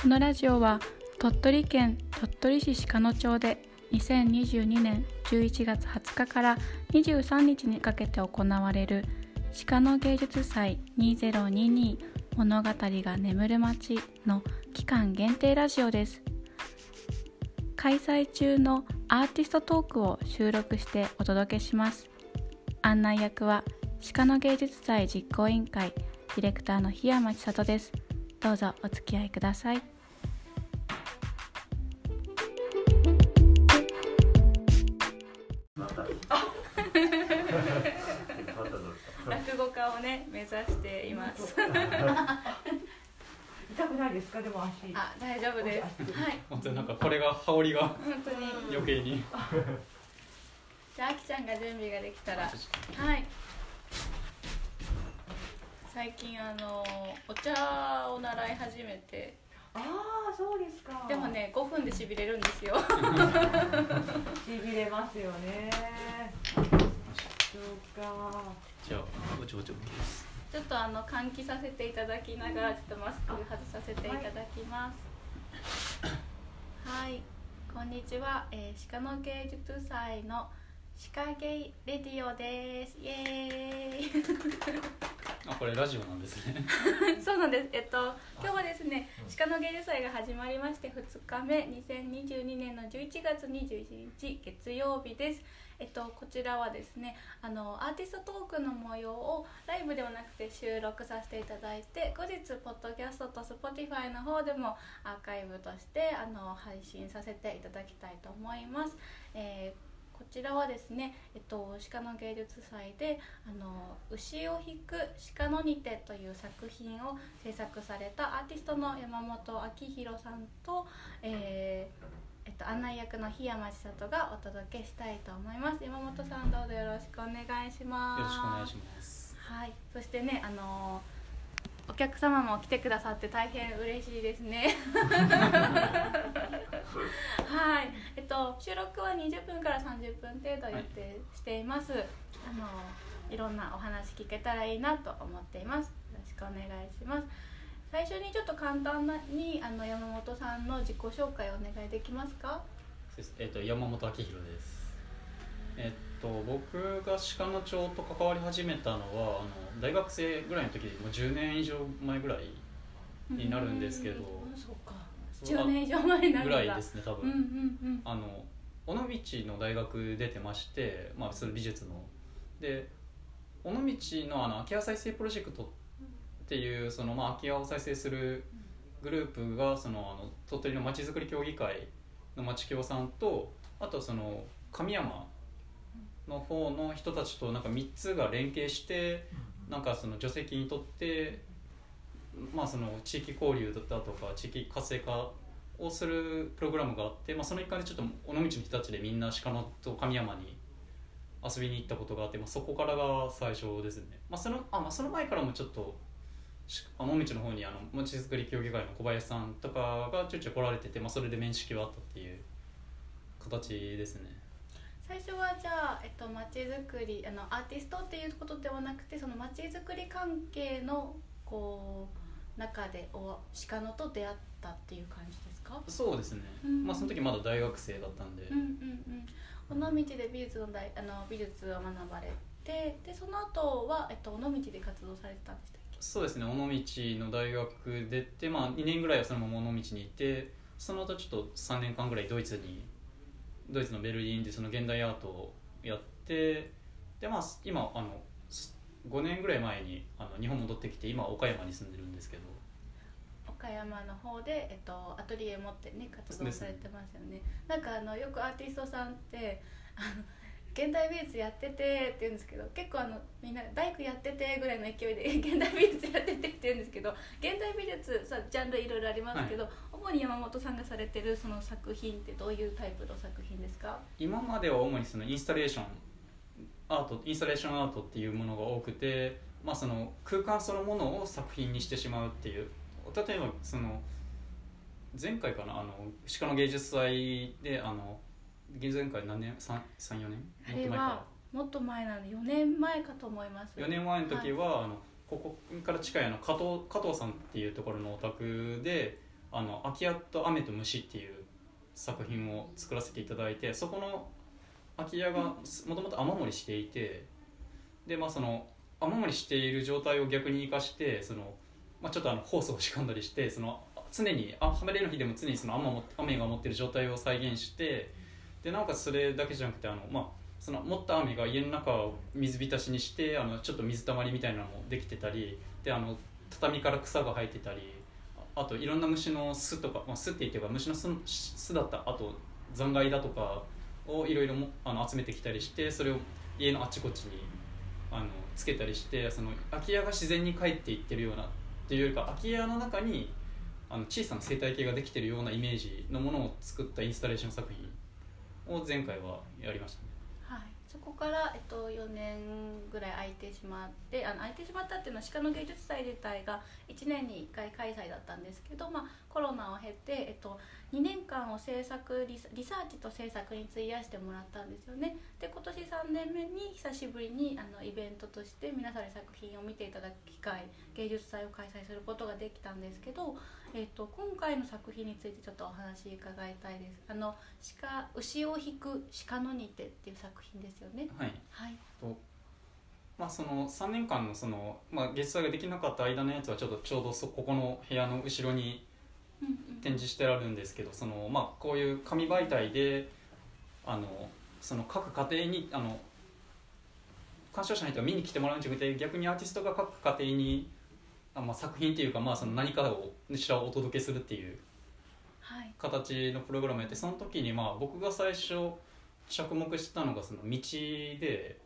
このラジオは鳥取県鳥取市鹿野町で2022年11月20日から23日にかけて行われる鹿野芸術祭2022物語が眠る街の期間限定ラジオです。開催中のアーティストトークを収録してお届けします。案内役は鹿野芸術祭実行委員会ディレクターの檜山千里です。どうぞお付き合いください。落語家をね目指しています。痛くないですか？でも足。あ大丈夫です。はい。本当になんかこれが羽織が本当に。余計に。じゃああきちゃんが準備ができたら。はい最近あのお茶を習い始めて。ああそうですか。でもね5分でしびれるんですよ。しびれますよね。そうか。じゃあおちょおちょです。ちょっとあの換気させていただきながらちょっとマスク外させていただきます。はい、こんにちは、えー、鹿の芸術祭の鹿芸レディオですイエーイあこれラジオなんですね そうなんです。えっと今日はですね、鹿の芸術祭が始まりまして2日目、2022年の11月21日月曜日です。えっとこちらはですね、あのアーティストトークの模様をライブではなくて収録させていただいて、後日ポッドキャストと Spotify の方でもアーカイブとしてあの配信させていただきたいと思います。えーこちらはですね、えっと、鹿の芸術祭であの牛を引く鹿のにてという作品を制作されたアーティストの山本明弘さんと、えーえっと、案内役の檜山千里がお届けしたいと思います。山本さんどうぞよろしくお願いします。よろしくお願いします。はい、そしてねあのお客様も来てくださって大変嬉しいですね。はい、えっと収録は20分から30分程度予定しています、あのいろんなお話聞けたらいいなと思っています。よろしくお願いします。最初にちょっと簡単なにあの山本さんの自己紹介をお願いできますか？えっ、と山本明弘です。えっ、と僕が鹿野町と関わり始めたのはあの大学生ぐらいの時でもう10年以上前ぐらいになるんですけど。うんそうか。そう10年以上前になるんだ。ぐらいですね多分、うんうんうん。あの尾道の大学出てまして、まあ、その美術の。で尾道のあの空き家再生プロジェクトっていうその、まあ、空き家を再生するグループがそのあの鳥取のまちづくり協議会の町協さんとあとその神山の方の人たちとなんか3つが連携してなんかその除籍にとって、まあ、その地域交流だとか地域活性化をするプログラムがあって、まあ、その一環でちょっと尾道の人たちでみんな鹿野と神山に遊びに行ったことがあって、まあ、そこからが最初ですね、まあそのあまあ、その前からもちょっと尾道の方にあのまちづくり協議会の小林さんとかがちょいちょい来られてて、まあ、それで面識はあったっていう形ですね最初はじゃあ、えっと、街づくりあのアーティストっていうことではなくてその街づくり関係のこう中でお鹿野と出会ったっていう感じですか？そうですね、うんまあ、その時まだ大学生だったんで、うんうんうん。尾道で美術の大あの美術を学ばれてでその後は、えっと、尾道で活動されてたんでしたっけ？そうですね。尾道の大学出て、まあ、2年ぐらいはそのまま尾道にいてその後ちょっと3年間ぐらいドイツにドイツのベルリンでその現代アートをやってで、まあ、今あの5年ぐらい前にあの日本戻ってきて今岡山に住んでるんですけど。岡山の方で、えっと、アトリエ持ってね活動されてますよね。なんかあのよくアーティストさんってあの現代美術やっててって言うんですけど結構あのみんな大工やっててぐらいの勢いで 現代美術やっててって言うんですけど現代美術さジャンルいろいろありますけど、主に山本さんがされてるその作品ってどういうタイプの作品ですか？今までは主にそのインスタレーションアートインスタレーションアートっていうものが多くて、まあ、その空間そのものを作品にしてしまうっていう例えばその前回かなあの鹿の芸術祭であの前回何年？34年？あれはもっと前なの4年前かと思います。4年前の時は、あのここから近いあの加藤加藤さんっていうところのお宅で「あの空き家と雨と虫」っていう作品を作らせていただいてそこの空き家がもともと雨漏りしていてでまあその雨漏りしている状態を逆に生かしてその、まあ、ちょっとあのホースを仕込んだりしてその常にあ晴れの日でも常にその雨も雨が持ってる状態を再現してでなおかつそれだけじゃなくてあの、まあ、その持った雨が家の中を水浸しにしてあのちょっと水たまりみたいなのもできてたりであの畳から草が生えてたりあといろんな虫の巣とか、まあ、巣って言ってば虫の巣巣だったあと残骸だとかをいろいろもあの集めてきたりしてそれを家のあちこちにあのつけたりしてその空き家が自然に帰っていってるようなっていうよりか空き家の中にあの小さな生態系ができてるようなイメージのものを作ったインスタレーション作品を前回はやりましたね。はい、そこから、えっと、4年ぐらい空いてしまってあの空いてしまったっていうのは鹿の芸術祭自体が1年に1回開催だったんですけど、まあ、コロナを経て、えっと、2年間を制作リサーチと制作に費やしてもらったんですよねで今年3年目に久しぶりにあのイベントとして皆さんに作品を見ていただく機会芸術祭を開催することができたんですけど、えっと、今回の作品についてちょっとお話伺いたいです。あの鹿牛を引く鹿の煮てっていう作品ですよね。はい。はい。とまあ、その3年間のその、まあ、月祭ができなかった間のやつはちょっとちょうどそここの部屋の後ろに展示してあるんですけどその、まあ、こういう紙媒体であのその各家庭にあの鑑賞者の人が見に来てもらうんじゃなくて逆にアーティストが各家庭にあ、まあ、作品っていうか、まあ、その何かをしらお届けするっていうはい。形のプログラムやってその時にまあ僕が最初着目してたのがその道で、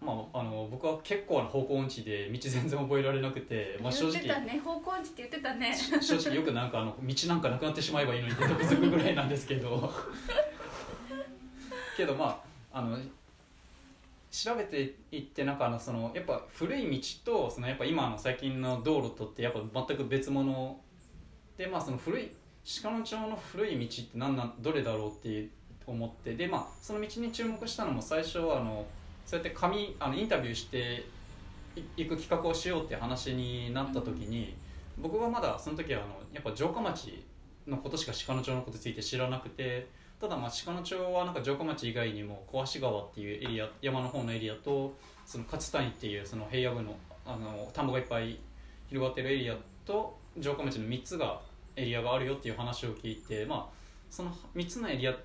まあ、あの僕は結構な方向音痴で道全然覚えられなくて、まあ、正直方向音痴って言ってたね。正直よくなんかあの道なんかなくなってしまえばいいのにって得するぐらいなんですけど。けどまああの調べていってなんかあのそのやっぱ古い道とそのやっぱ今の最近の道路とってやっぱ全く別物でまあその古い鹿野町の古い道って何なんどれだろうって思ってでまあその道に注目したのも最初はあのそうやって紙あのインタビューしていいく企画をしようって話になった時に、僕はまだその時はあのやっぱ城下町のことしか鹿野町のことについて知らなくてただまあ鹿野町はなんか城下町以外にも小橋川っていうエリア山の方のエリアとその勝谷っていうその平野部のあの田んぼがいっぱい広がってるエリアと城下町の3つがエリアがあるよっていう話を聞いてまあその3つのエリア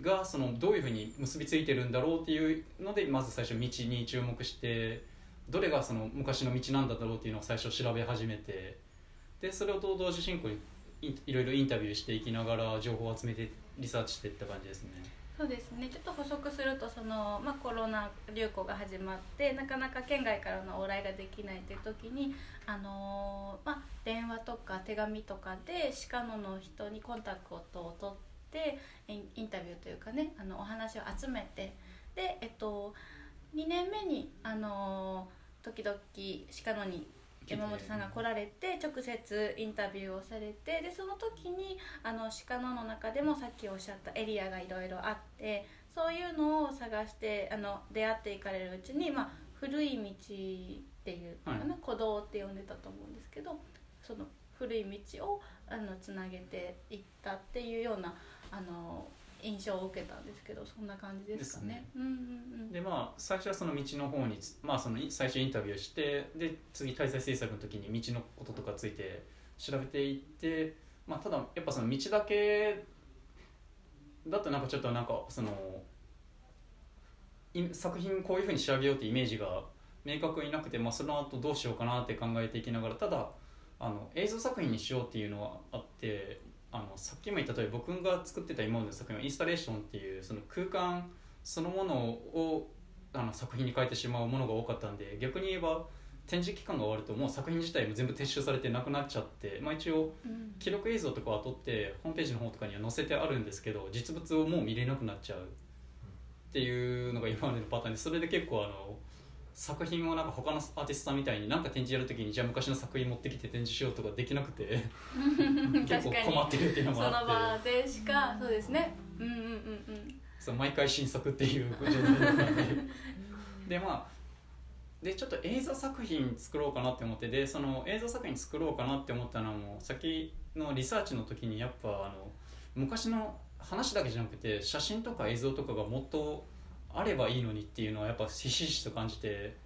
がそのどういうふうに結びついてるんだろうっていうのでまず最初道に注目してどれがその昔の道なんだろうっていうのを最初調べ始めてでそれを同時進行にいろいろインタビューしていきながら情報を集めてリサーチしていった感じですね。そうですねちょっと補足するとその、まあ、コロナ流行が始まってなかなか県外からの往来ができないという時に、あのーまあ、電話とか手紙とかで鹿野の人にコンタクトを取ってインインタビューというかねあのお話を集めてで、えっと、2年目に、あのー時々鹿野に山本さんが来られて直接インタビューをされてでその時にあの鹿野の中でもさっきおっしゃったエリアがいろいろあってそういうのを探してあの出会っていかれるうちに、まあ、古い道っていうのかな、はい。古道って呼んでたと思うんですけどその古い道をあのつなげていったっていうようなあの印象を受けたんですけどそんな感じですかね。うんうんうん。でまあ最初はその道の方に、まあ、その最初インタビューしてで次滞在制作の時に道のこととかついて調べていって、まあ、ただやっぱその道だけだとなんかちょっとなんかその作品こういうふうに仕上げようってイメージが明確になくて、まあ、その後どうしようかなって考えていきながらただあの映像作品にしようっていうのはあってあのさっきも言った通り僕が作ってた今までの作品はインスタレーションっていうその空間そのものをあの作品に変えてしまうものが多かったんで逆に言えば展示期間が終わるともう作品自体も全部撤収されてなくなっちゃって、まあ、一応うん。記録映像とかは撮ってホームページの方とかには載せてあるんですけど実物をもう見れなくなっちゃうっていうのが今までのパターンでそれで結構あの作品をなんか他のアーティストさんみたいになんか展示やるときにじゃあ昔の作品持ってきて展示しようとかできなくて 結構困ってるっていうのそもあって。の場でしかそうですね。うんうんうんうんそう毎回新作っていう状態だったん。ででまあでちょっと映像作品作ろうかなって思ってでその映像作品作ろうかなって思ったのはもう先のリサーチの時にやっぱあの昔の話だけじゃなくて写真とか映像とかがもっとあればいいのにっていうのはやっぱひしひしと感じて。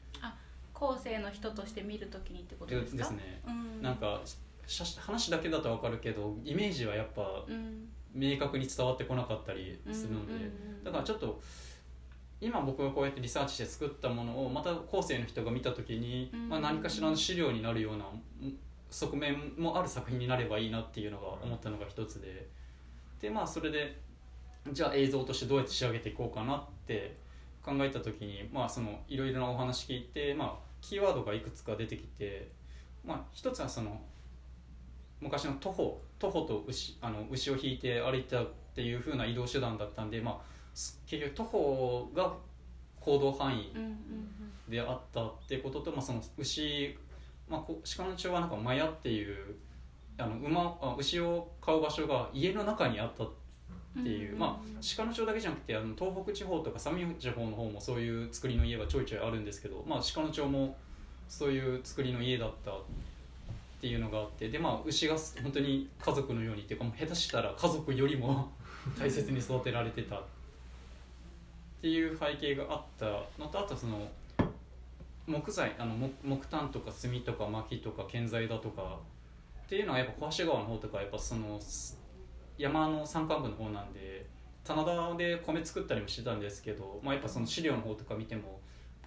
後世の人として見るときにってことですか？ですね、うん、なんか写話だけだと分かるけどイメージはやっぱうん明確に伝わってこなかったりするので、うんうん。うんだからちょっと今僕がこうやってリサーチして作ったものをまた後世の人が見た時に、うん。まあ、何かしらの資料になるような側面もある作品になればいいなっていうのが思ったのが一つででまあそれでじゃあ映像としてどうやって仕上げていこうかなって考えた時にまあそのいろいろなお話聞いてまあキーワードがいくつか出てきてまあ一つはその昔の徒歩徒歩と牛あの牛を引いて歩いたっていう風な移動手段だったんでまあす結局徒歩が行動範囲であったっていうことと、まあ、その牛、まあ、こ鹿の町はなんかマヤっていうあの馬あ牛を飼う場所が家の中にあったうんっていう、まあ鹿の町だけじゃなくてあの東北地方とか相模地方の方もそういう作りの家がちょいちょいあるんですけど、まあ、鹿の町もそういう作りの家だったっていうのがあってでまあ牛が本当に家族のようにっていうかもう下手したら家族よりも 大切に育てられてたっていう背景があったのとあとその木材あの木木炭とか炭とか薪とか建材だとかっていうのはやっぱ小橋川の方とかやっぱその山の山間部の方なんで棚田で米作ったりもしてたんですけど、まあ、やっぱその飼料の方とか見ても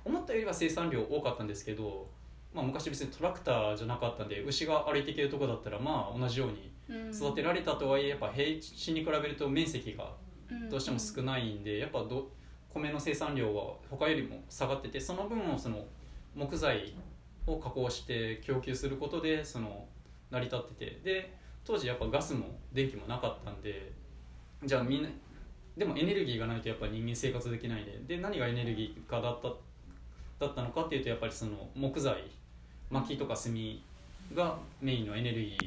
思ったよりは生産量多かったんですけど、まあ、昔別にトラクターじゃなかったんで牛が歩いていけるとこだったらまあ同じようにうん。育てられたとはいえやっぱ平地に比べると面積がどうしても少ないんでやっぱど米の生産量は他よりも下がっててその分をその木材を加工して供給することでその成り立っててで当時やっぱガスも電気もなかったんでじゃあみんなでもエネルギーがないとやっぱ人間生活できないんでで何がエネルギーかだっただったのかっていうとやっぱりその木材薪とか炭がメインのエネルギ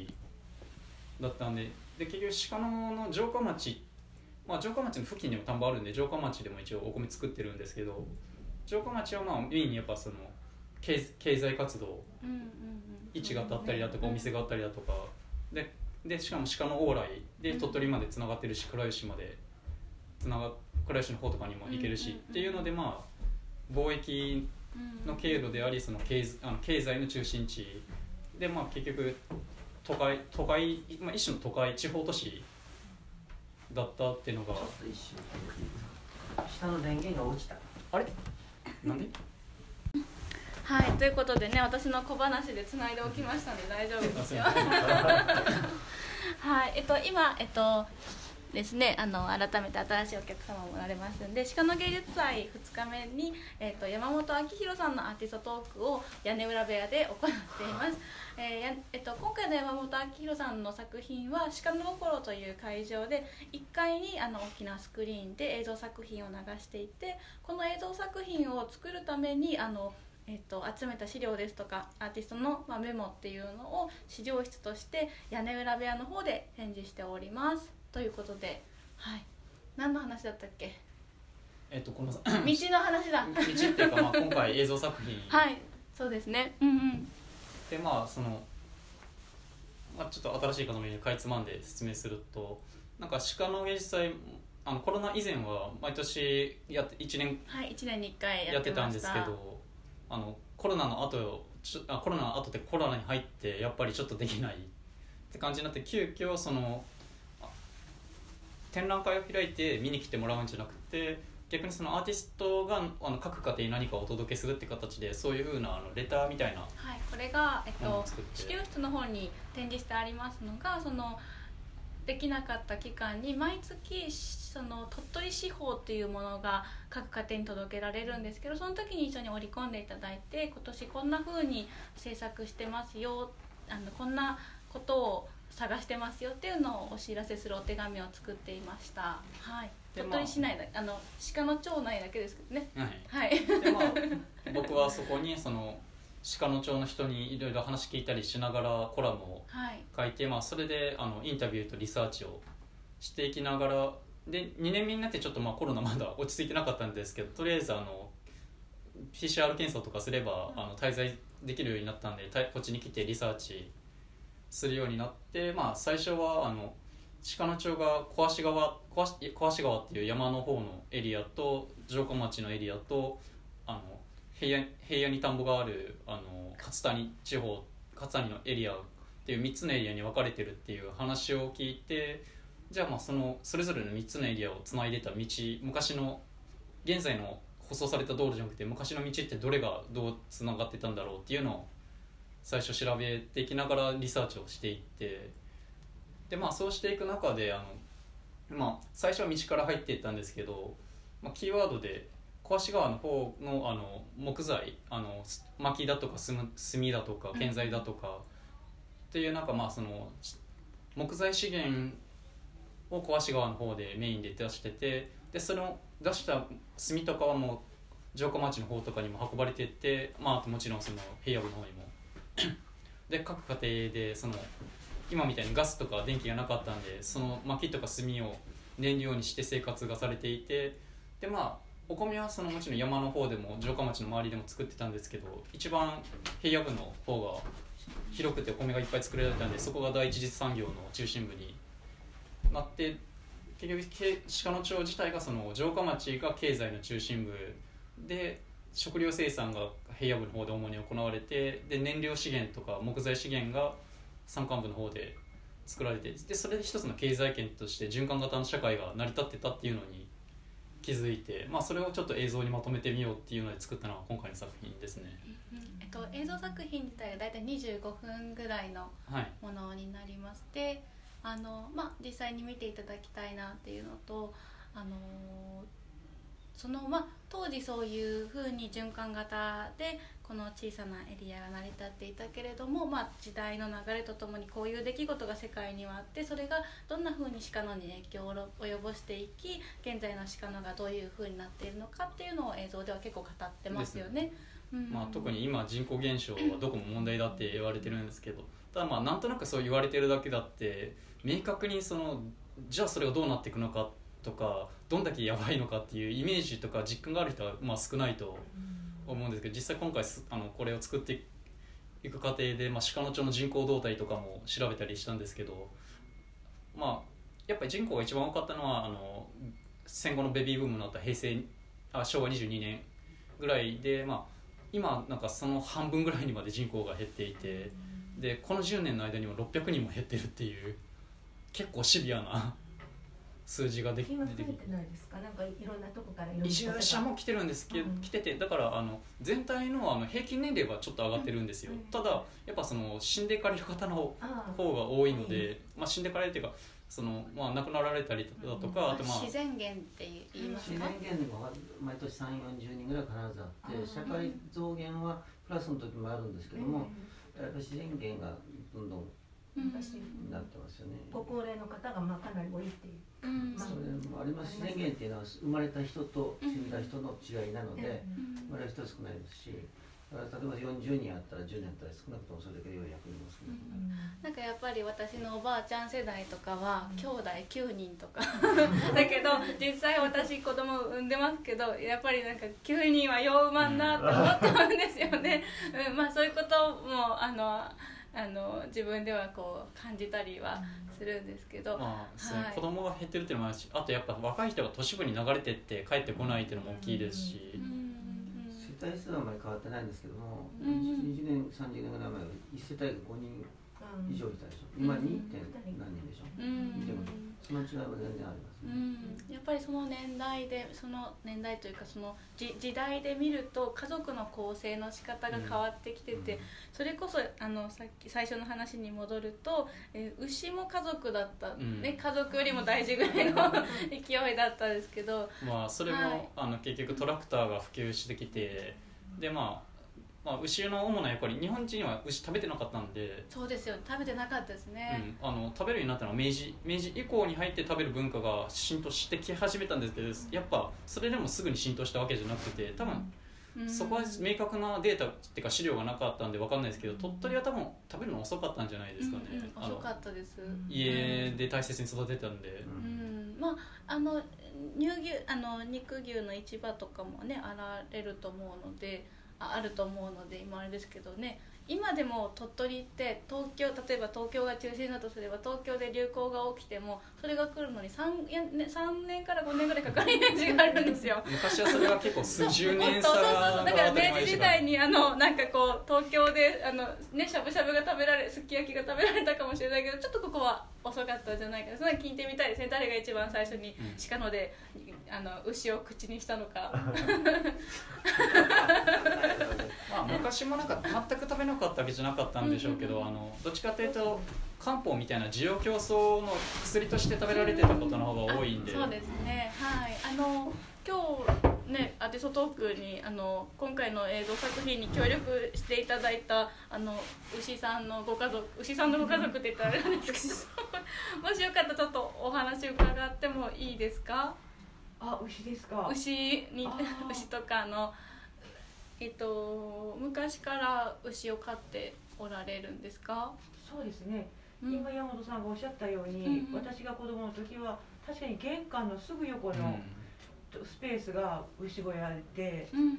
ーだったんでで結局鹿野の城下町まあ城下町の付近にも田んぼあるんで城下町でも一応お米作ってるんですけど城下町はまあメインにやっぱその経経済活動うんうんうん。位置があったりだとかうんお店があったりだとかででしかも鹿の往来で鳥取までつながってるし倉吉までつなが倉吉の方とかにも行けるしうんうんうんっていうのでまあ貿易うんの経路でありその経あの経済の中心地でまあ結局都会都会、まあ、一種の都会地方都市だったっていうのが。ちょっと一瞬下の電源が落ちた。あれ？なんで？はいということでね私の小話でつないでおきましたので大丈夫ですよ。はいえっと今えっとですね。あの改めて新しいお客様もおられますんで鹿の芸術祭2日目に、えっと、山本明宏さんのアーティストトークを屋根裏部屋で行っています、えーやえっと、今回の山本明宏さんの作品は「鹿の心」という会場で1階にあの大きなスクリーンで映像作品を流していてこの映像作品を作るためにあのえっと集めた資料ですとかアーティストの、まあ、メモっていうのを資料室として屋根裏部屋の方で展示しております。ということではい。何の話だったっけ？えっとこの 道道の話だ。っていうかまあ 今回映像作品。はいそうですね。うんうん。でまあその、まあ、ちょっと新しい方にかいつまんで説明するとなんか鹿の芸術祭あのコロナ以前は毎年やって1年はい1年に1回やっやってたたんですけどあのコロナの後ちょあコロナの後でコロナに入ってやっぱりちょっとできないって感じになって急遽そのあ展覧会を開いて見に来てもらうんじゃなくて逆にそのアーティストがあの各家庭に何かをお届けするって形でそういうふうなあのレターみたいなはいこれが、えっと資料室の方に展示してありますのがそのできなかった期間に毎月その鳥取司法っていうものが各家庭に届けられるんですけどその時に一緒に織り込んでいただいて今年こんな風に制作してますよあのこんなことを探してますよっていうのをお知らせするお手紙を作っていました。はい。で鳥取市内だあの鹿の町内だけですけどね。はい。はい。でまあ僕はそこにその鹿野町の人にいろいろ話聞いたりしながらコラムをはい。書いて、まあ、それであのインタビューとリサーチをしていきながらで2年目になってちょっとまあコロナまだ落ち着いてなかったんですけどとりあえずあの PCR 検査とかすればあの滞在できるようになったんでたこっちに来てリサーチするようになって、まあ、最初はあの鹿野町が小足川小足小足川っていう山の方のエリアと城下町のエリアとあの平野平野に田んぼがあるあの勝谷地方勝谷のエリアっていう3つのエリアに分かれてるっていう話を聞いてじゃあまあそのそれぞれの3つのエリアをつないでた道昔の現在の舗装された道路じゃなくて昔の道ってどれがどうつながってたんだろうっていうのを最初調べていきながらリサーチをしていってでまあそうしていく中であの、まあ、最初は道から入っていったんですけど、まあ、キーワードで小足川の方のあの木材あのす薪だとか炭炭だとか建材だとか、っていうなんかまあそのし木材資源を小足川の方でメインで出しててでその出した炭とかはもう城下町の方とかにも運ばれてって、まあ、あともちろんその平野部の方にも で各家庭でその今みたいにガスとか電気がなかったんでその薪とか炭を燃料にして生活がされていてでまあお米はそのもちろん山の方でも城下町の周りでも作ってたんですけど一番平野部の方が広くてお米がいっぱい作られたんでそこが第一次産業の中心部になって結局鹿野町自体がその城下町が経済の中心部で食料生産が平野部の方で主に行われてで燃料資源とか木材資源が山間部の方で作られてでそれで一つの経済圏として循環型の社会が成り立ってたっていうのに気づいて、まあ、それをちょっと映像にまとめてみようっていうので作ったのが今回の作品ですね。うんえっと、映像作品自体が大体25分ぐらいのはい、ものになりましてあの、まあ、実際に見ていただきたいなっていうのとあのその、まあ、当時そういうふうに循環型でこの小さなエリアが成り立っていたけれども、まあ、時代の流れとともにこういう出来事が世界にはあってそれがどんなふうに鹿野に影響を及ぼしていき現在の鹿野がどういうふうになっているのかっていうのを映像では結構語ってますよね。うんまあ、特に今人口減少はどこも問題だって言われてるんですけどただまあなんとなくそう言われてるだけだって明確にそのじゃあそれがどうなっていくのかとかどんだけやばいのかっていうイメージとか実感がある人はまあ少ないと思うんですけど実際今回すあのこれを作っていく過程で、まあ、鹿野町の人口動態とかも調べたりしたんですけどまあやっぱり人口が一番多かったのはあの戦後のベビーブームになった平成あ昭和22年ぐらいで、まあ、今なんかその半分ぐらいにまで人口が減っていてでこの10年の間にも600人も減ってるっていう結構シビアな数字ができ今出てきて増えてないですか？なんかいろんなとこから移住者も来てるんですけど、うん。来ててだからあの全体のあの平均年齢はちょっと上がってるんですよ、うん。ただやっぱその死んでいかれる方の方が多いので、まあ、死んでいかれるっていうかその、まあ、亡くなられたりだとか、まああとまあ自然源って言います自か然減が毎年3 4 0人ぐらい必ずあって社会増減はプラスの時もあるんですけども、やっぱり自然減がどんどんうん私なってますよね。ご高齢の方がまあかなり多いっていううんまあそれもあります自然減っていうのは生まれた人と死んだ人の違いなので、生まれる人は少ないですし例えば40人あったら10年あったら少なくともそれだけで400人も少なくなる。なんかやっぱり私のおばあちゃん世代とかは兄弟9人とかだけど実際私子供産んでますけどやっぱりなんか9人はよう産まんなって思ってるんですよね、うん、まあそういうこともあのあの自分ではこう感じたりはするんですけど、まあ、はい。子供が減ってるっていうのもあるしあとやっぱ若い人が都市部に流れてって帰ってこないっていうのも大きいですし、うんうん世帯数はあまり変わってないんですけども、うん。20年30年ぐらい前は1世帯が5人以上いたでしょ。今 2. 点何人でしょ。うん。うん見てもその違いは全然ありますうね、ん、やっぱりその年代でその年代というかそのじ時代で見ると家族の構成の仕方が変わってきてて、それこそあのさっき最初の話に戻ると、えー牛も家族だった、ん。ね、家族よりも大事ぐらいの 勢いだったんですけど、まあそれも、はい。あの結局トラクターが普及してきてでまあまあ、牛の主な役割日本人は牛食べてなかったんで、そうですよ。食べてなかったですね、うん、あの食べるようになったのは明治明治以降に入って食べる文化が浸透してき始めたんですけどやっぱそれでもすぐに浸透したわけじゃなくて多分うん。そこは明確なデータっていうか資料がなかったんで分かんないですけど鳥取は多分食べるの遅かったんじゃないですかね、うんうん。遅かったです、家で大切に育てたんで、ううん。んまああの乳牛あの肉牛の市場とかもねあられると思うのであると思うので今あれですけどね。今でも鳥取って東京例えば東京が中心だとすれば東京で流行が起きてもそれが来るのに 3, や、ね、3年から5年ぐらいかかるイメージがあるんですよ。昔はそれが結構数十年差そうそうそうだから明治時代にあのなんかこう東京であのねしゃぶしゃぶが食べられすき焼きが食べられたかもしれないけどちょっとここは遅かったんじゃないか。なそれは聞いてみたいですね。誰が一番最初にうん。鹿野であの牛を口にしたのか。まあ、昔もなんか全く食べなかったわけじゃなかったんでしょうけど、うんうんうん。あのどっちかというと漢方みたいな需要競争の薬として食べられてたことの方が多いんで。そうですね。はい。あの今日ねアーティストトークにあの今回の映像作品に協力していただいたあの牛さんのご家族牛さんのご家族って言ったらあれなんですけど もしよかったらちょっとお話伺ってもいいですか？あ牛ですか。牛に牛とかあのえっと昔から牛を飼っておられるんですか、そうですね、うん。今山本さんがおっしゃったように、うんうん。私が子供の時は確かに玄関のすぐ横うん。のスペースが牛小屋で、うんうんうん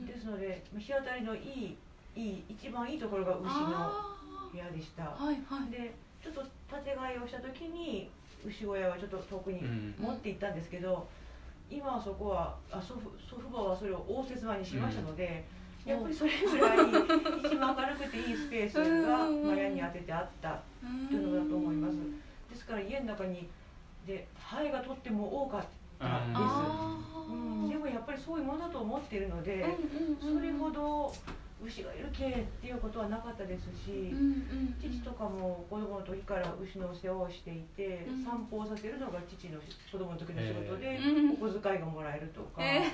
うん。ですので日当たりのいいいい一番いいところが牛のあ部屋でした。ーはいはい。でちょっと建て替えをした時に牛小屋はちょっと遠くにうん。持って行ったんですけど、今はそこはあ祖父祖父母はそれを応接間にしましたので、うん。やっぱりそれぐらい一番明るくていいスペースがうん。部屋に当ててあったうんというのだと思います。ですから家の中にでハエがとっても多かったうん。です、うん、でもやっぱりそういうものだと思っているので、うんうんうん。それほど牛がいるけっていうことはなかったですし、うんうん父とかも子供の時から牛の世話をしていて、うん。散歩をさせるのが父の子供の時の仕事で、えーお小遣いがもらえるとか、え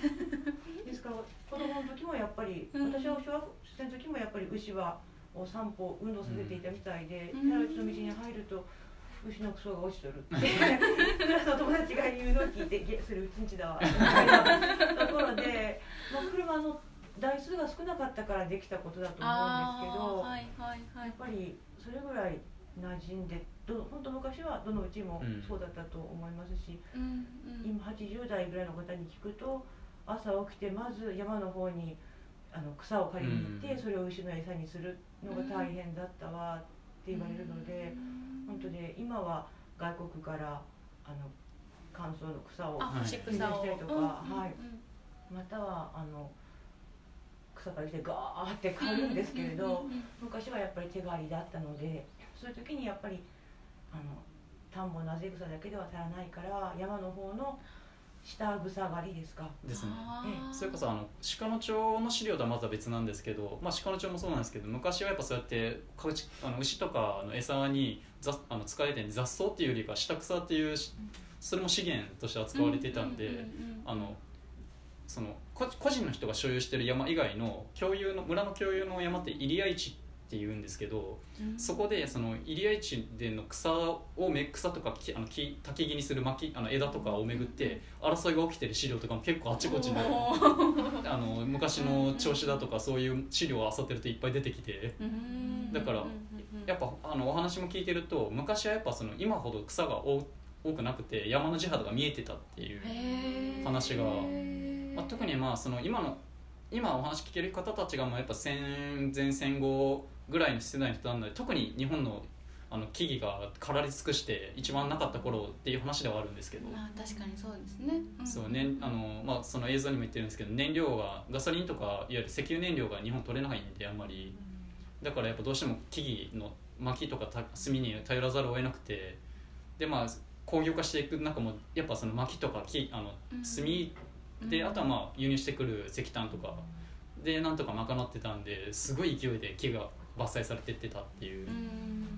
ですから子供の時もやっぱり、うん。私は小学生の時もやっぱり牛はお散歩運動させていたみたいで、うん。寺内の道に入ると牛のクソが落ちとるって。クラスの友達が言うのを聞いて「ゲそれうちんちだわ」みたいなところで、まあ、車の台数が少なかったからできたことだと思うんですけど。はいはいはい。やっぱりそれぐらい馴染んでど本当昔はどのうちもうんそうだったと思いますし、うんうん。今80代ぐらいの方に聞くと朝起きてまず山の方にあの草を刈りに行って、うん。それを牛の餌にするのが大変だったわって言われるので、本当で今は外国からあの乾燥の草をあはい干したりとかうんはいうん。またはあの草刈りしてガーって刈るんですけれど。昔はやっぱり手刈りだったのでそういう時にやっぱりあの田んぼのあぜ草だけでは足らないから山の方の下草刈りですか。ですね。それこそあの鹿野町の資料とはまた別なんですけど、まあ、鹿野町もそうなんですけど昔はやっぱそうやってかうちあの牛とかの餌にざあの使えて雑草っていうよりか下草っていうしそれも資源として扱われてたんで、あのそのこ個人の人が所有してる山以外の共有の村の共有の山って入谷市っていうんですけど、うん。そこでその入谷市での草をめ草とか木あの木焚き木にする巻きあの枝とかをめぐって争いが起きてる資料とかも結構あちこちでおー。あの昔の調子だとかそういう資料を漁ってるといっぱい出てきて。うん。だからやっぱあのお話も聞いてると昔はやっぱその今ほど草が多多くなくて山の地肌が見えてたっていう、話がまあ、特にまあその今の今お話聞ける方たちがもうやっぱ戦前戦後ぐらいの世代の人なので特に日本のあの木々が枯らり尽くして一番なかった頃っていう話ではあるんですけど、まあ確かにそうですね。ん。そうね。あのまあ、その映像にも言ってるんですけど燃料がガソリンとかいわゆる石油燃料が日本取れないんであんまり。だからやっぱどうしても木々の薪とかた炭に頼らざるを得なくて。でまあ工業化していく中もやっぱその薪とか木あのうん。炭であとはまあ輸入してくる石炭とか。でなんとか賄ってたんですごい勢いで木が伐採されてってたっていう。う、ん。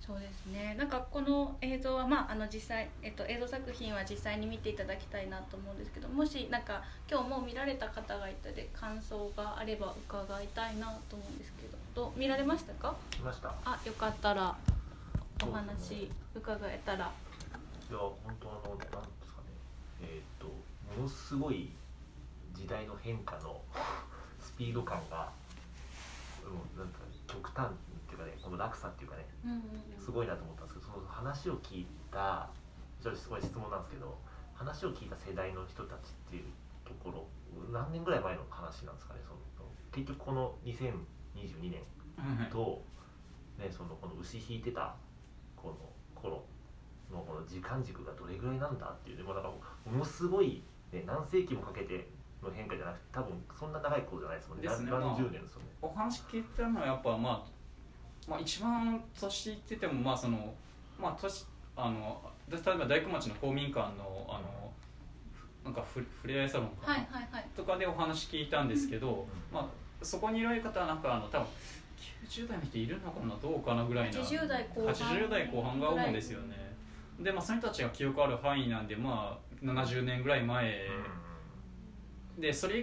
そうですね。なんかこの映像は、まあ、あの実際、えっと、映像作品は実際に見ていただきたいなと思うんですけどもしなんか今日もう見られた方がいたで感想があれば伺いたいなと思うんですけどどう見られましたか？来ました。いあよかったらお話ね伺えたら。や本当あのなんですかね。えーものすごい時代の変化のスピード感がもうなんか極端っていうかねこの落差っていうかねすごいなと思ったんですけどその話を聞いたちょっとすごい質問なんですけど話を聞いた世代の人たちっていうところ何年ぐらい前の話なんですかねその結局この2022年と、ね、そのこの牛引いてたこの頃のこの時間軸がどれぐらいなんだっていうでもなんかものすごい、ね、何世紀もかけての変化じゃなくて多分そんな長い頃じゃないですもんね。ですね。何まあ十年ですよね、お話聞いたのはやっぱまあまあ一番年いっててもまあそのまあ年あの例えば大工町の公民館のあのなんかふふれあいサロンかな、はいはいはい。とかでお話聞いたんですけど、うん。まあそこにいる方はなんかあの多分90代の人いるのかな？どうかな？ぐらいな80代後半80代後半が多いんですよね。でまあその人たちが記憶ある範囲なんでまあ70年ぐらい前、でそれ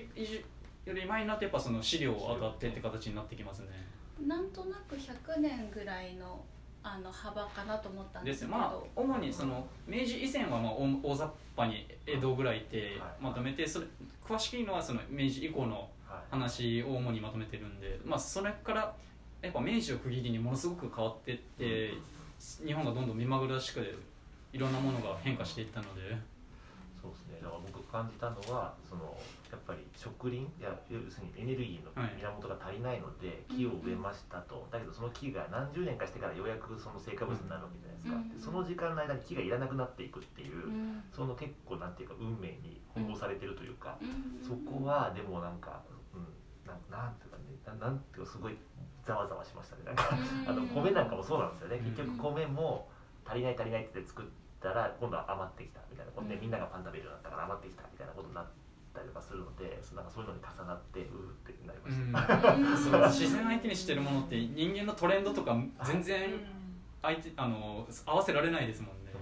より前になってやっぱその資料を当たってって形になってきますね。なんとなく100年ぐらいのあの幅かなと思ったんでですすけど、よまあ主にその明治以前はまあ大大雑把に江戸ぐらいってまとめてそれ詳しいのはその明治以降のはい話を主にまとめてるんで、まあ、それからやっぱ明治を区切りにものすごく変わってって日本がどんどん目まぐるしくいろんなものが変化していったのでそうですね。だから僕感じたのはそのやっぱり植林いや要するにエネルギーのはい。源が足りないので、木を植えましたと、だけどその木が何十年かしてからようやくその成果物になるわけじゃないですか、うん。でその時間の間に木がいらなくなっていくっていう、うん。その結構なんていうか運命に翻弄されてるというか、うん。そこはでもなんか、うん、なんなんていうかねななんていうかすごいざわざわしましたね。なんかあの米なんかもそうなんですよね、うん。結局米も足りない足りないって言って作ったら今度は余ってきたみたいなこと。で、うん。みんながパン食べるようになったから余ってきたみたいなことになったりとかするのでなん。かそういうのに重なってうーってなりました、うん。そう自然相手にしてるものって人間のトレンドとか全然相手あの合わせられないですもんね、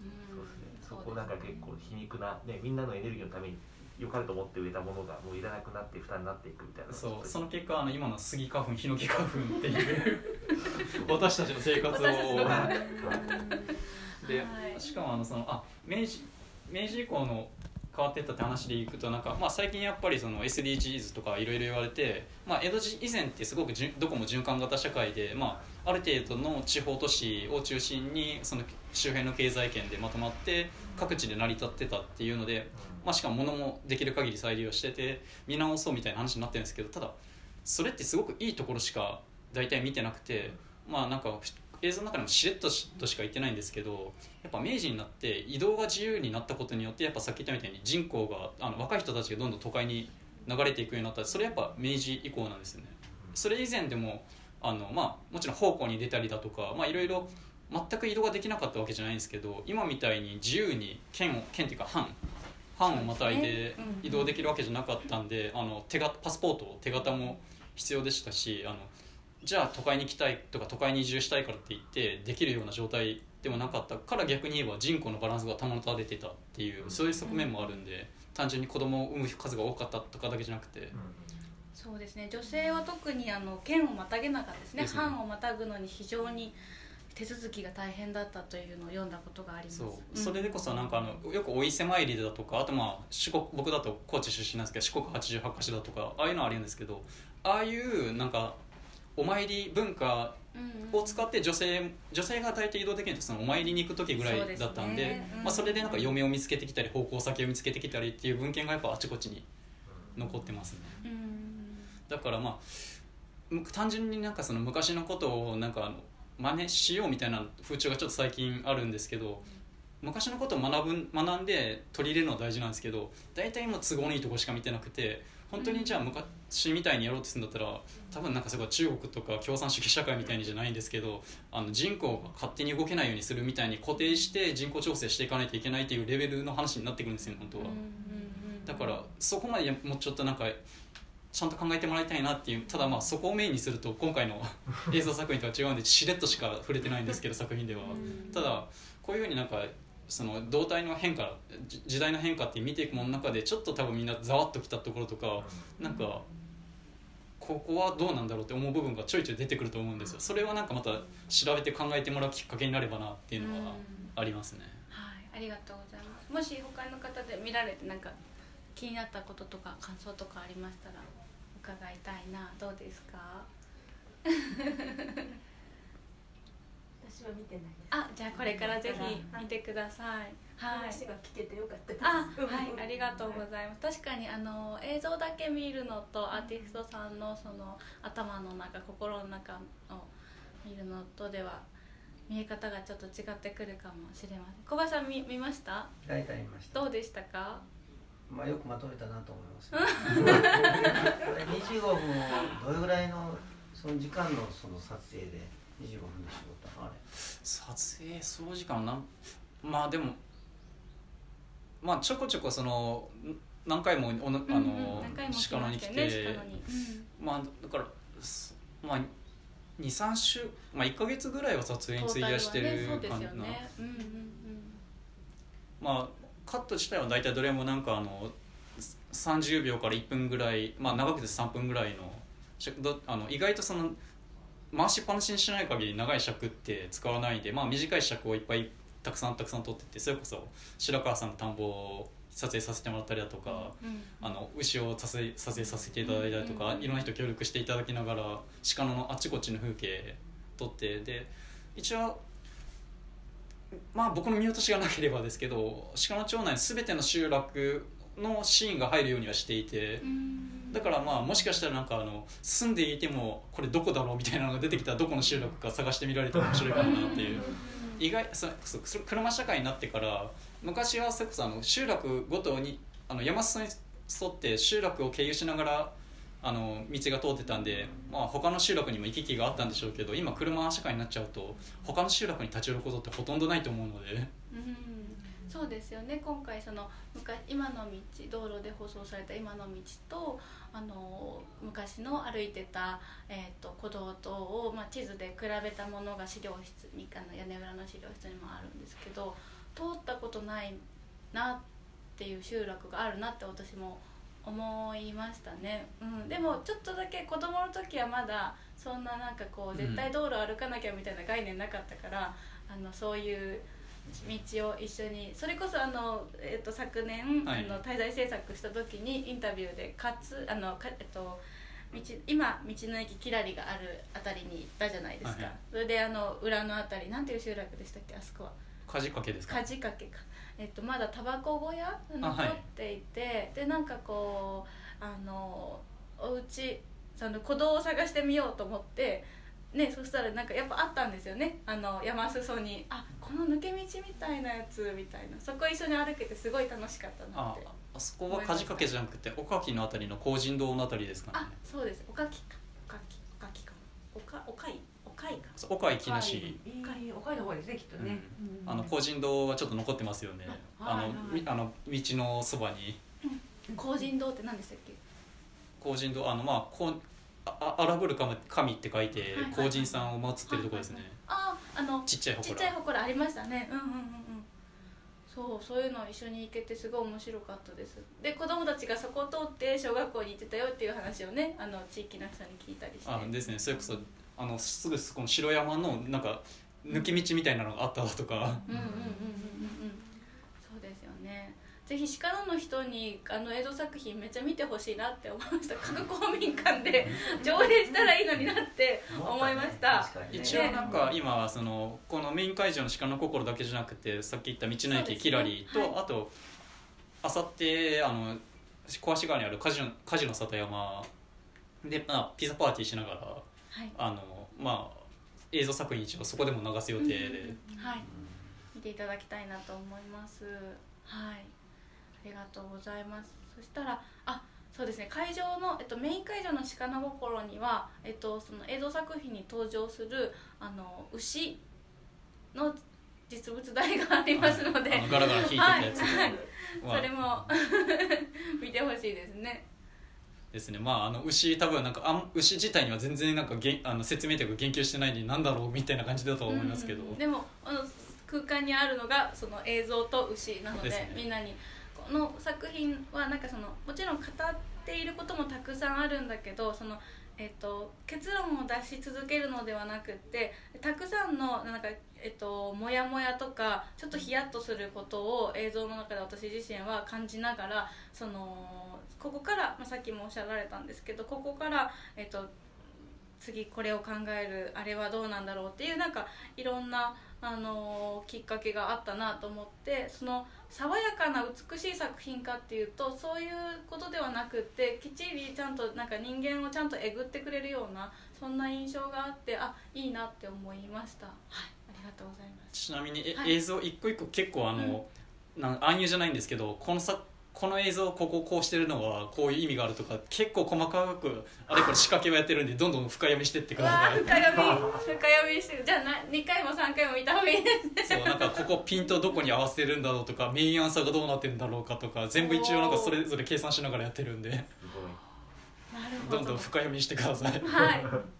うん。そうですね。そこなんか結構皮肉な、ね、みんなのエネルギーのために良かれと思って植えたものがもういらなくなって負担になっていくみたいな。そうそのの結果あの今のスギ花粉ヒノキ花粉っていう 私たちの生活を私たちの で、はい。しかもあのそのあ明治明治以降の変わってったって話でいくとなんか、まあ、最近やっぱりその SDGs とかいろいろ言われて、まあ、江戸時以前ってすごくじゅどこも循環型社会で、まあ、ある程度の地方都市を中心にその周辺の経済圏でまとまって各地で成り立ってたっていうので、まあ、しかも物もできる限り再利用してて見直そうみたいな話になってるんですけどただそれってすごくいいところしか大体見てなくてまあなんか映像の中でもしれっとしとしか言ってないんですけどやっぱ明治になって移動が自由になったことによってやっぱさっき言ったみたいに人口があの若い人たちがどんどん都会に流れていくようになった。それやっぱ明治以降なんですよね。それ以前でもあの、まあ、もちろん奉公に出たりだとかまあいろいろ全く移動ができなかったわけじゃないんですけど今みたいに自由に県を県っていうか藩。藩をまたいで移動できるわけじゃなかったんであの手がパスポート手形も必要でしたしあのじゃあ都会に行きたいとか都会に移住したいからって言ってできるような状態でもなかったから逆に言えば人口のバランスが保たれてたっていうそういう側面もあるんで単純に子供を産む数が多かったとかだけじゃなくて。そうですね。女性は特にあの県をまたげなかったですね。ですね。藩をまたぐのに非常に手続きが大変だったというのを読んだことがあります。そう。それでこそなんかあのよくお伊勢参りだとかあとまあ四国僕だと高知出身なんですけど四国88カ所だとかああいうのはあるんですけどああいうなんかお参り文化を使って女性女性が大体移動できるのってそのお参りに行く時ぐらいだったんでそねうん。まあ、それでなんか嫁を見つけてきたり奉公先を見つけてきたりっていう文献がやっぱあちこちに残ってますね。うん。だからまあむ単純になんかその昔のことをなんかあの真似しようみたいな風潮がちょっと最近あるんですけど昔のことを学ぶ学んで取り入れるのは大事なんですけど大体もう都合のいいとこしか見てなくて本当にじゃあ昔みたいにやろうとするんだったら多分なんか中国とか共産主義社会みたいにじゃないんですけどあの人口が勝手に動けないようにするみたいに固定して人口調整していかないといけないっていうレベルの話になってくるんですよ本当は。だからそこまでもうちょっとなんかちゃんと考えてもらいたいなっていうただまあそこをメインにすると今回の 映像作品とは違うんでしれっとしか触れてないんですけど作品では。ただこういうふうになんかその動態の変化じ時代の変化って見ていくものの中でちょっと多分みんなざわっときたところとかなんかここはどうなんだろうって思う部分がちょいちょい出てくると思うんですよそれはなんかまた調べて考えてもらうきっかけになればなっていうのはありますねはい、ありがとうございます。もし他の方で見られてなんか気になったこととか感想とかありましたら伺いたいな。どうですか？私私は見てないです。あじゃあこれからぜひ見てください。はい。話が聞けてよかったです。あはいありがとうございます。確かにあの映像だけ見るのとアーティストさんのその頭の中心の中を見るのとでは見え方がちょっと違ってくるかもしれません。小林さん見見ました？大体見ました。どうでしたか？まあよくまとめたなと思います、これ25分をどれぐらいのその時間のその撮影で25分で絞ったのあれ。撮影総時間なんまあでもまあちょこちょこそのん何回もおのあうんうん鹿野に来て鹿野に。まあだからすまあ23週まあ1か月ぐらいは撮影に費やしてるトータルはねそうです感じな、よね。うんうんうん。まあカット自体は大体どれもなんかあの30秒から1分ぐらいまあ長くて3分ぐらいのあの意外とその回しっぱなしにしない限り長い尺って使わないで、まあ、短い尺をいっぱいたくさんたくさん撮っててそれこそ白川さんの田んぼを撮影させてもらったりだとか、うんあの牛を撮影撮影させていただいたりとか、いろんな人協力していただきながら鹿野のあっちこっちの風景撮ってで一応まあ僕の見落としがなければですけど鹿野町内の全ての集落のシーンが入るようにはしていて。うんだからまあもしかしたらなんかあの住んでいてもこれどこだろうみたいなのが出てきたらどこの集落か探してみられたら面白いかもなっていう。意外そそそ車社会になってから昔はそれこそあの集落ごとにあの山裾に沿って集落を経由しながらあの道が通ってたんで、まあ、他の集落にも行き来があったんでしょうけど今車社会になっちゃうと他の集落に立ち寄ることってほとんどないと思うので。そうですよね。今回その昔今の道道路で放送された今の道とあの昔の歩いてた、えー、と古道とを、まあ、地図で比べたものが資料室にあの屋根裏の資料室にもあるんですけど通ったことないなっていう集落があるなって私も思いましたね、うん、でもちょっとだけ子供の時はまだそんななんかこう絶対道路歩かなきゃみたいな概念なかったから、あのそういう道を一緒にそれこそあの、えっと昨年、はい。あの滞在制作した時にインタビューでかつあのか、えっと、道今道の駅きらりがあるあたりに行ったじゃないですか、はいそれであの裏のあたりなんていう集落でしたっけあそこは。舵掛けですか？梶掛けか、えっと、まだタバコ小屋が残っていて、でなんかこうあのお家その古道を探してみようと思ってねそしたらなんかやっぱあったんですよね。あの山裾にあこの抜け道みたいなやつみたいな。そこ一緒に歩けてすごい楽しかったなあって。あそこは梶掛けじゃなくて岡木のあたりの工人堂のあたりですかね。あそうです。おかきかおかきおか。きかおかおか。いおかいかそう岡井木梨。いいおかいの方ですねきっとね、あの工人堂はちょっと残ってますよね。あの、はあの道のそばに。工人堂って何でしたっけ？工人堂あのまあこうああ荒ぶる神神って書いてはいはい工人さんを祀ってるところですね。ああのちっちゃい祠。ちっちゃい祠ありましたね。うんうんうんうん。そうそういうの一緒に行けてすごい面白かったです。で子供たちがそこを通って小学校に行ってたよっていう話をねあの地域の人に聞いたりして。あですね。それこそあのすぐそこの城山のなんか抜き道みたいなのがあっただとか。うんうんうんうんうんぜひ鹿野の人にあの映像作品めっちゃ見てほしいなって思いました。各公民館で 上映したらいいのになって思いました、確かにね。一応なんか今そのこのメイン会場の鹿の心だけじゃなくてさっき言った道のそうですね。駅キラリと、はい。あとあさってあの小足川にあるカジノカジノ里山で、まあ、ピザパーティーしながらはい。あのまあ映像作品一応そこでも流す予定で、はい。見ていただきたいなと思います。はい。ありがとうございます。そしたらあそうですね。会場の、えっと、メイン会場の鹿の心には、えっと、その映像作品に登場するあの牛の実物大がありますのでガラガラ引いてたやつそれも 見てほしいですね。ですね。まああの牛多分なんかあん牛自体には全然なんかげんあの説明というか言及してないんでなんだろうみたいな感じだとは思いますけど、うんうんでもあの空間にあるのがその映像と牛なのでね。みんなにこの作品はなんかそのもちろん語っていることもたくさんあるんだけどその、えっと結論を出し続けるのではなくってたくさんのなんか、えっとモヤモヤとかちょっとヒヤッとすることを映像の中で私自身は感じながらそのここから、まあ、さっきもおっしゃられたんですけどここから、えっと次これを考えるあれはどうなんだろうっていうなんかいろんな、あのきっかけがあったなと思ってその爽やかな美しい作品かっていうとそういうことではなくってきっちりちゃんとなんか人間をちゃんとえぐってくれるようなそんな印象があってあいいなって思いました。はいありがとうございます。ちなみにえ、はい。映像一個一個結構あの、なん暗喩じゃないんですけどこのさこの映像こここうしてるのはこういう意味があるとか結構細かくあれこれ仕掛けをやってるんでどんどん深読みしてってくださいー深読み 深読みしてるじゃあな2回も3回も見た方がいいですね。そうなんかここピントどこに合わせるんだろうとかメインアンサーがどうなってるんだろうかとか全部一応なんかそれぞれ計算しながらやってるんで。すごいなるほど。どんどん深読みしてください。はい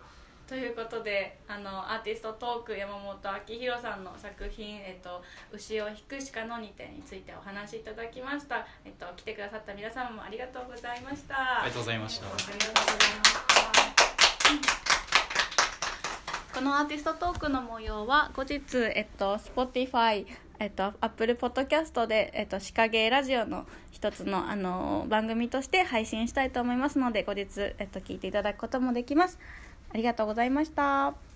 ということであのアーティストトーク山本明宏さんの作品「えっと、牛を引く鹿の2点」についてお話しいただきました、えっと、来てくださった皆様もありがとうございました。ありがとうございました。ありがとうございました。このアーティストトークの模様は後日、えっと、Spotify えっと、Apple Podcast で、えっと、鹿芸ラジオの一つの、あの番組として配信したいと思いますので後日、えっと、聞いていただくこともできますありがとうございました。